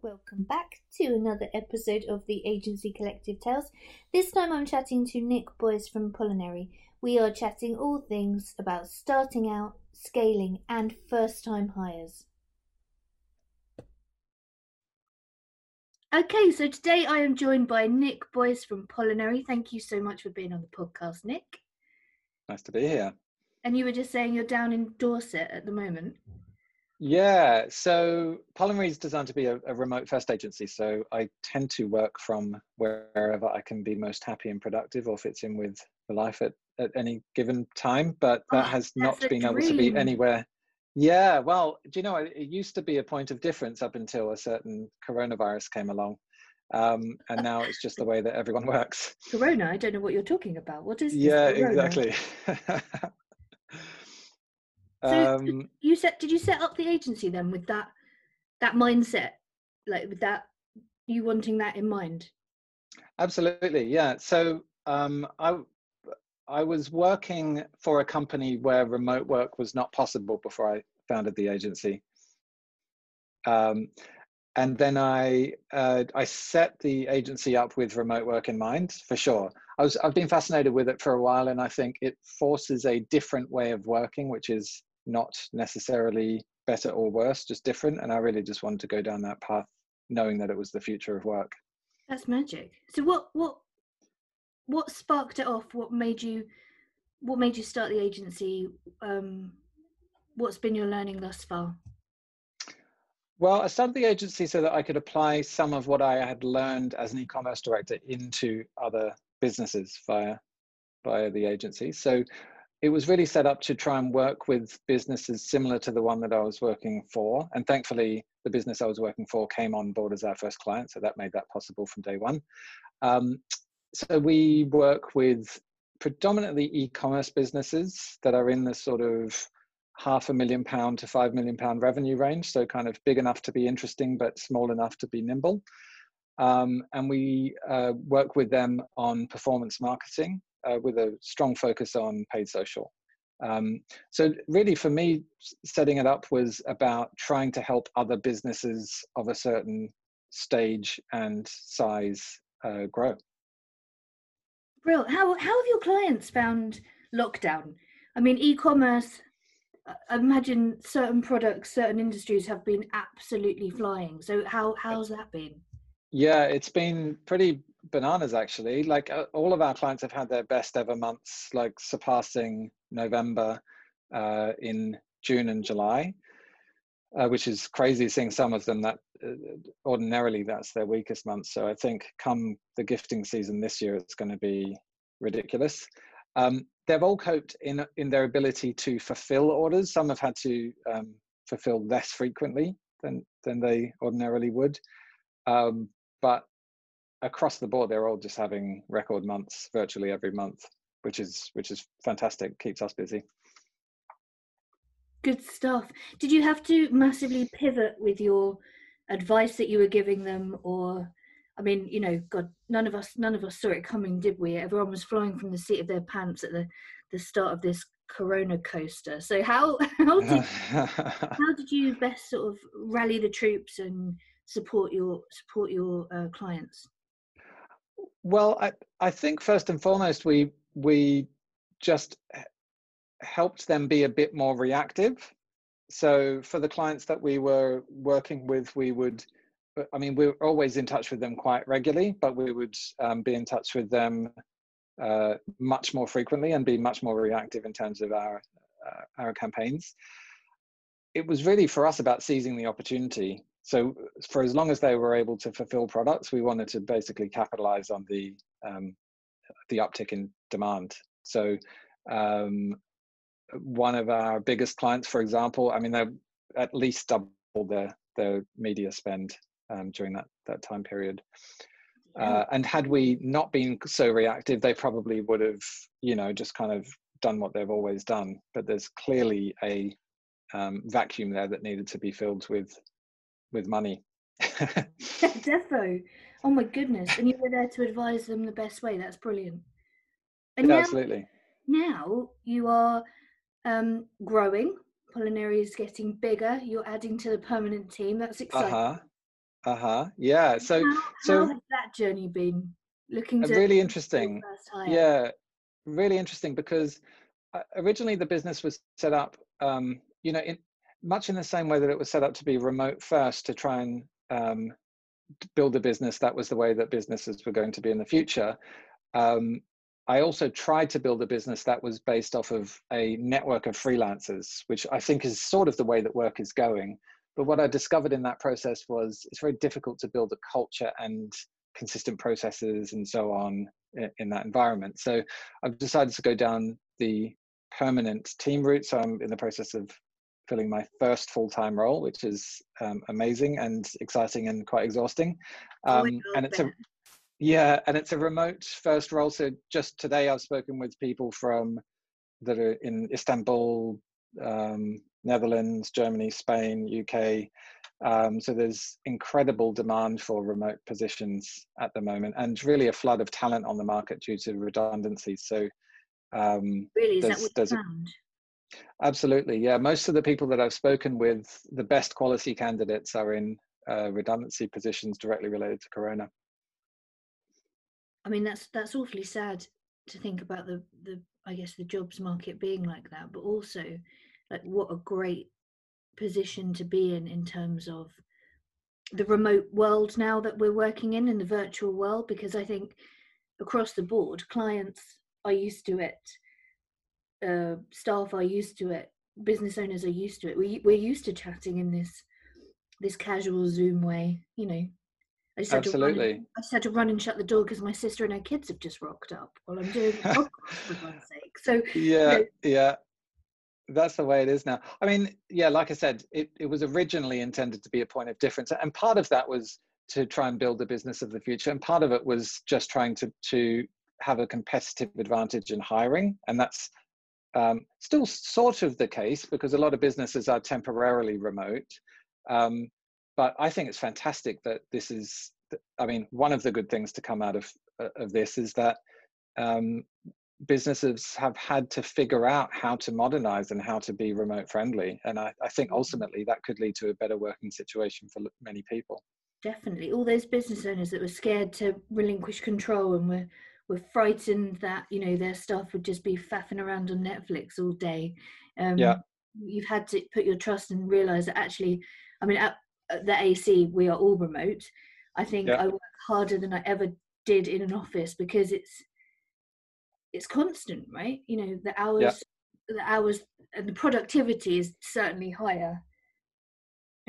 Welcome back to another episode of the Agency Collective Tales. This time I'm chatting to Nick Boyce from Pollinary. We are chatting all things about starting out, scaling, and first time hires. Okay, so today I am joined by Nick Boyce from Pollinary. Thank you so much for being on the podcast, Nick. Nice to be here. And you were just saying you're down in Dorset at the moment. Yeah, so Pollinary is designed to be a, a, remote first agency. So I tend to work from wherever I can be most happy and productive or fits in with the life at, at any given time. But that oh, has not been dream. able to be anywhere. Yeah, well, do you know, it, it used to be a point of difference up until a certain coronavirus came along. Um, and now it's just the way that everyone works. Corona, I don't know what you're talking about. What is Yeah, exactly. So um, you set did you set up the agency then with that that mindset, like with that you wanting that in mind? Absolutely, yeah. So um, I I was working for a company where remote work was not possible before I founded the agency. Um, and then I uh, I set the agency up with remote work in mind for sure. I was I've been fascinated with it for a while, and I think it forces a different way of working, which is not necessarily better or worse, just different. And I really just wanted to go down that path, knowing that it was the future of work. That's magic. So what what what sparked it off? What made you what made you start the agency? Um, what's been your learning thus far? Well, I started the agency so that I could apply some of what I had learned as an e-commerce director into other businesses via via the agency. So it was really set up to try and work with businesses similar to the one that I was working for. And thankfully, the business I was working for came on board as our first client. So that made that possible from day one. Um, so we work with predominantly e commerce businesses that are in the sort of half a million pound to five million pound revenue range. So kind of big enough to be interesting, but small enough to be nimble. Um, and we uh, work with them on performance marketing uh, with a strong focus on paid social. Um, so really for me, setting it up was about trying to help other businesses of a certain stage and size uh, grow. Brill. How, how have your clients found lockdown? I mean, e-commerce, I imagine certain products, certain industries have been absolutely flying. So how, how's that been? Yeah, it's been pretty bananas actually. Like uh, all of our clients have had their best ever months, like surpassing November uh, in June and July, uh, which is crazy. Seeing some of them that uh, ordinarily that's their weakest month. So I think come the gifting season this year, it's going to be ridiculous. Um, they've all coped in in their ability to fulfill orders. Some have had to um, fulfill less frequently than than they ordinarily would. Um, but across the board, they're all just having record months virtually every month, which is which is fantastic. Keeps us busy. Good stuff. Did you have to massively pivot with your advice that you were giving them, or I mean, you know, God, none of us none of us saw it coming, did we? Everyone was flying from the seat of their pants at the the start of this corona coaster. So how how did how did you best sort of rally the troops and support your support your uh, clients? Well, I, I think first and foremost, we we just helped them be a bit more reactive. So for the clients that we were working with, we would, I mean, we were always in touch with them quite regularly, but we would um, be in touch with them uh, much more frequently and be much more reactive in terms of our uh, our campaigns. It was really for us about seizing the opportunity so for as long as they were able to fulfill products, we wanted to basically capitalize on the um, the uptick in demand. So um, one of our biggest clients, for example, I mean, they at least doubled their their media spend um, during that that time period. Uh, and had we not been so reactive, they probably would have, you know, just kind of done what they've always done. But there's clearly a um, vacuum there that needed to be filled with with money. Defo. Oh my goodness. And you were there to advise them the best way. That's brilliant. And yeah, now, absolutely. Now you are um, growing. Pollinary is getting bigger. You're adding to the permanent team. That's exciting. Uh-huh. uh-huh yeah so how, so how has that journey been looking to really interesting yeah really interesting because uh, originally the business was set up um, you know in much in the same way that it was set up to be remote first to try and um, build a business that was the way that businesses were going to be in the future um, i also tried to build a business that was based off of a network of freelancers which i think is sort of the way that work is going. But what i discovered in that process was it's very difficult to build a culture and consistent processes and so on in, that environment. So i've decided to go down the permanent team route. So i'm in the process of filling my first full-time role, which is um, amazing and exciting and quite exhausting. Oh, um, and it's a yeah, and it's a remote first role. So just today, I've spoken with people from that are in Istanbul, um, Netherlands, Germany, Spain, UK. Um, so there's incredible demand for remote positions at the moment, and really a flood of talent on the market due to redundancies. So um, really, is that what you found? Absolutely, yeah. Most of the people that I've spoken with, the best quality candidates are in uh, redundancy positions directly related to Corona. I mean, that's that's awfully sad to think about the the I guess the jobs market being like that, but also like what a great position to be in in terms of the remote world now that we're working in in the virtual world because I think across the board clients are used to it uh, staff are used to it business owners are used to it we, we're used to chatting in this this casual zoom way you know I just Absolutely. And, I just had to run and shut the door because my sister and her kids have just rocked up while I'm doing the podcast, for God's sake. So yeah, you know, yeah, that's the way it is now. I mean, yeah, like I said, it, it was originally intended to be a point of difference, and part of that was to try and build the business of the future, and part of it was just trying to to have a competitive advantage in hiring, and that's um, still sort of the case because a lot of businesses are temporarily remote. Um, but I think it's fantastic that this is, I mean, one of the good things to come out of, uh, of this is that um, businesses have had to figure out how to modernize and how to be remote friendly. And I, I think mm-hmm. ultimately that could lead to a better working situation for many people. Definitely. All those business owners that were scared to relinquish control and were were frightened that you know their staff would just be faffing around on Netflix all day. Um, yeah, you've had to put your trust and realize that actually, I mean, at, at the AC we are all remote. I think yeah. I work harder than I ever did in an office because it's it's constant, right? You know, the hours, yeah. the hours, and the productivity is certainly higher.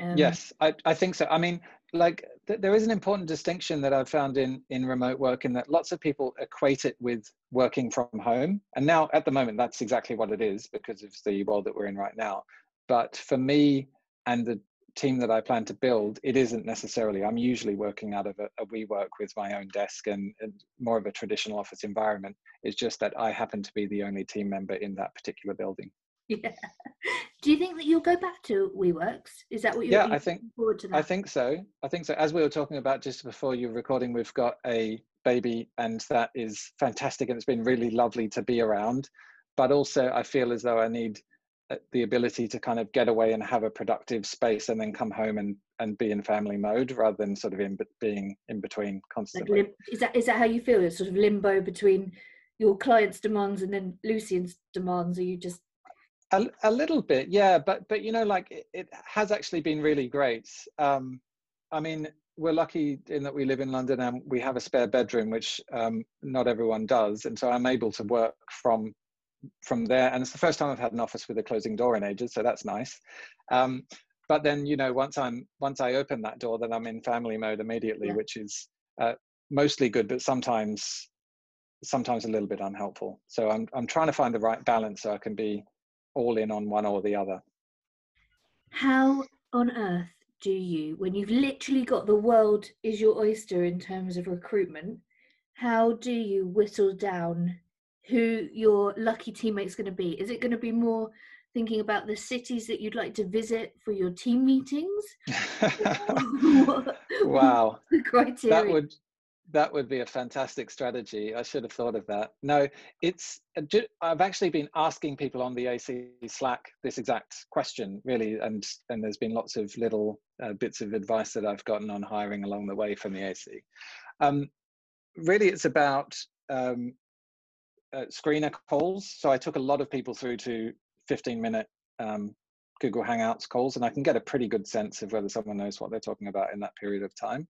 Um, yes, I, I think so. I mean, like th- there is an important distinction that I've found in in remote work in that lots of people equate it with working from home, and now at the moment that's exactly what it is because of the world that we're in right now. But for me and the team that I plan to build, it isn't necessarily. I'm usually working out of a, a WeWork with my own desk and, and more of a traditional office environment. It's just that I happen to be the only team member in that particular building. Yeah. Do you think that you'll go back to WeWorks? Is that what you're yeah, I think, forward to? That? I think so. I think so. As we were talking about just before you recording, we've got a baby, and that is fantastic, and it's been really lovely to be around. But also, I feel as though I need uh, the ability to kind of get away and have a productive space, and then come home and and be in family mode rather than sort of in being in between constantly. Like, is that is that how you feel? It's sort of limbo between your client's demands and then Lucian's demands. Are you just a, a little bit, yeah, but but you know, like it, it has actually been really great. Um, I mean, we're lucky in that we live in London and we have a spare bedroom, which um, not everyone does, and so I'm able to work from from there. And it's the first time I've had an office with a closing door in ages, so that's nice. Um, but then, you know, once I'm once I open that door, then I'm in family mode immediately, yeah. which is uh, mostly good, but sometimes sometimes a little bit unhelpful. So I'm I'm trying to find the right balance so I can be all in on one or the other. How on earth do you, when you've literally got the world is your oyster in terms of recruitment, how do you whittle down who your lucky teammate's going to be? Is it going to be more thinking about the cities that you'd like to visit for your team meetings? wow. the criteria? That would that would be a fantastic strategy. I should have thought of that. No, it's. Uh, I've actually been asking people on the AC Slack this exact question, really, and and there's been lots of little uh, bits of advice that I've gotten on hiring along the way from the AC. Um, really, it's about um, uh, screener calls. So I took a lot of people through to 15 minute um, Google Hangouts calls, and I can get a pretty good sense of whether someone knows what they're talking about in that period of time.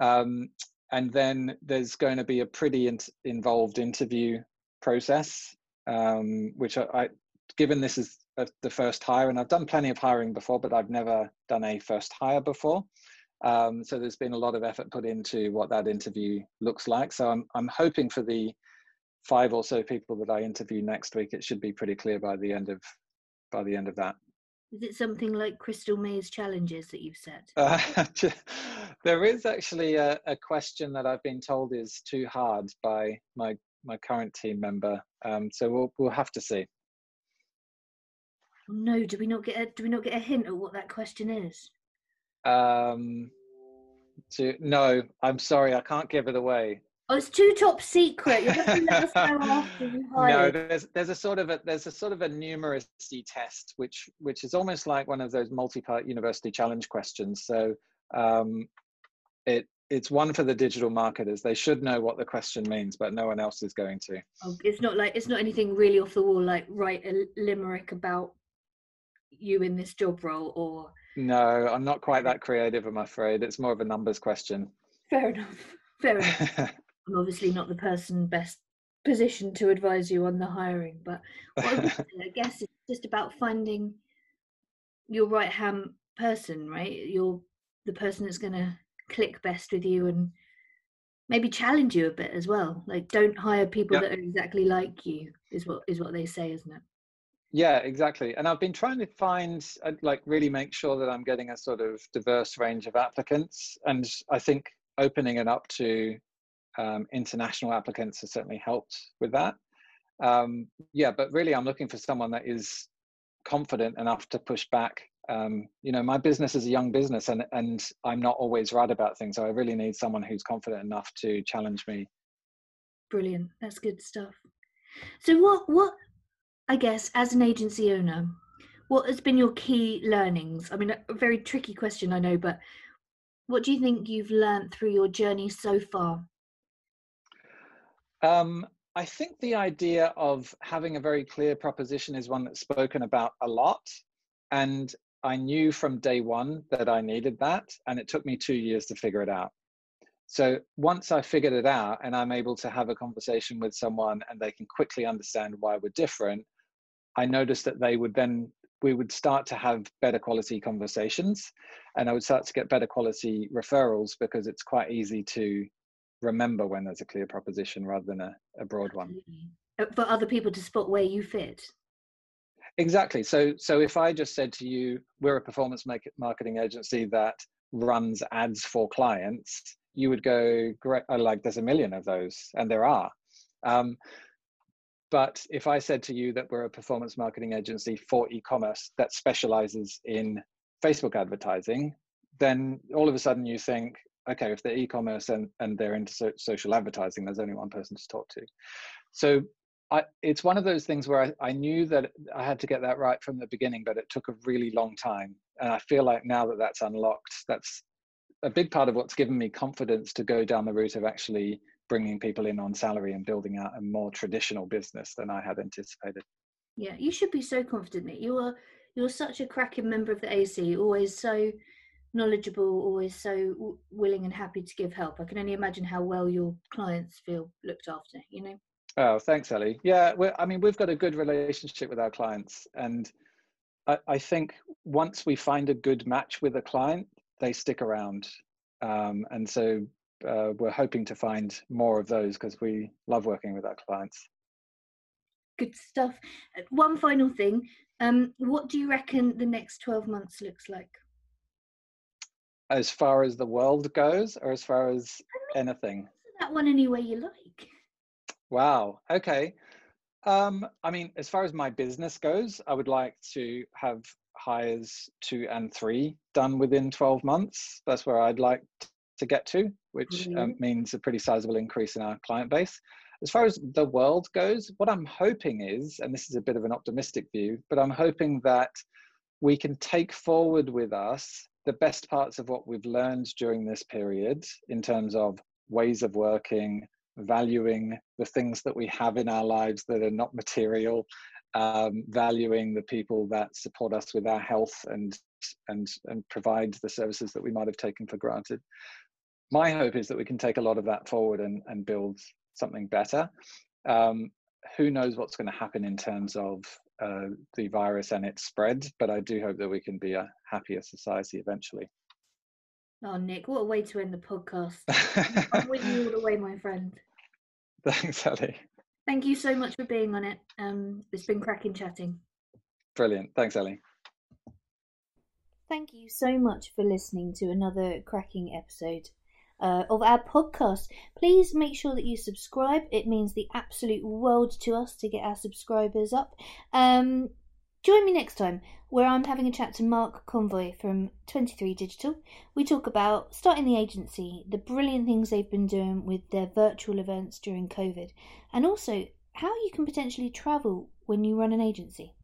Um, and then there's going to be a pretty in- involved interview process, um, which I, I, given this is a, the first hire, and I've done plenty of hiring before, but I've never done a first hire before. Um, so there's been a lot of effort put into what that interview looks like. So I'm I'm hoping for the five or so people that I interview next week, it should be pretty clear by the end of by the end of that. Is it something like Crystal Maze challenges that you've set? Uh, there is actually a, a, question that I've been told is too hard by my my current team member. Um, so we'll we'll have to see. No, do we not get a do we not get a hint at what that question is? Um, to, no, I'm sorry, I can't give it away. Oh, it's too top secret. You're going to let us know after you hire. No, there's there's a sort of a there's a sort of a numeracy test, which which is almost like one of those multi-part university challenge questions. So um, it it's one for the digital marketers. They should know what the question means, but no one else is going to. Oh, it's not like it's not anything really off the wall, like write a limerick about you in this job role, or. No, I'm not quite that creative. I'm afraid it's more of a numbers question. Fair enough. Fair enough. I'm obviously not the person best positioned to advise you on the hiring, but I, I guess it's just about finding your right hand person, right? You're the person that's going to click best with you and maybe challenge you a bit as well. Like, don't hire people yep. that are exactly like you. Is what is what they say, isn't it? Yeah, exactly. And I've been trying to find, uh, like, really make sure that I'm getting a sort of diverse range of applicants. And I think opening it up to um, international applicants has certainly helped with that. Um, yeah, but really, I'm looking for someone that is confident enough to push back. Um, you know, my business is a young business, and and I'm not always right about things. So I really need someone who's confident enough to challenge me. Brilliant. That's good stuff. So what what I guess as an agency owner, what has been your key learnings? I mean, a very tricky question, I know, but what do you think you've learned through your journey so far? Um, I think the idea of having a very clear proposition is one that's spoken about a lot. And I knew from day one that I needed that. And it took me two years to figure it out. So once I figured it out and I'm able to have a conversation with someone and they can quickly understand why we're different, I noticed that they would then, we would start to have better quality conversations and I would start to get better quality referrals because it's quite easy to remember when there's a clear proposition rather than a, a broad one. Uh, for other people to spot where you fit. Exactly. So so if i just said to you we're a performance marketing agency that runs ads for clients you would go great like there's a million of those and there are. Um, but if i said to you that we're a performance marketing agency for e-commerce that specializes in facebook advertising then all of a sudden you think okay, if they're e-commerce and, and they're into so, social advertising, there's only one person to talk to. So I, it's one of those things where I, I knew that I had to get that right from the beginning, but it took a really long time. And I feel like now that that's unlocked, that's a big part of what's given me confidence to go down the route of actually bringing people in on salary and building out a more traditional business than I had anticipated. Yeah, you should be so confident that you are you're such a cracking member of the AC, always so knowledgeable, always so willing and happy to give help. I can only imagine how well your clients feel looked after, you know? Oh, thanks, Ellie. Yeah, I mean, we've got a good relationship with our clients. And I, I think once we find a good match with a client, they stick around. Um, and so uh, we're hoping to find more of those because we love working with our clients. Good stuff. One final thing. Um, what do you reckon the next 12 months looks like? As far as the world goes or as far as I mean, anything? that one any way you like. Wow. Okay. Um i mean as far as my business goes i would like to have hires two and three done within 12 months. That's where i'd like to get to, which mm-hmm. um, means a pretty sizable increase in our client base. As far as the world goes, what I'm hoping is, and this is a bit of an optimistic view, but I'm hoping that we can take forward with us the best parts of what we've learned during this period in terms of ways of working, valuing the things that we have in our lives that are not material, um, valuing the people that support us with our health and and and provide the services that we might have taken for granted. My hope is that we can take a lot of that forward and, and build something better. Um, who knows what's going to happen in terms of uh, the virus and its spread, but I do hope that we can be a happier society eventually. Oh, Nick, what a way to end the podcast. I'm with you all the way, my friend. Thanks, Ellie. Thank you so much for being on it. Um, it's been cracking chatting. Brilliant. Thanks, Ellie. Thank you so much for listening to another cracking episode uh, of our podcast. Please make sure that you subscribe. It means the absolute world to us to get our subscribers up. Um, Join me next time where I'm having a chat to Mark Convoy from 23 Digital. We talk about starting the agency, the brilliant things they've been doing with their virtual events during COVID, and also how you can potentially travel when you run an agency.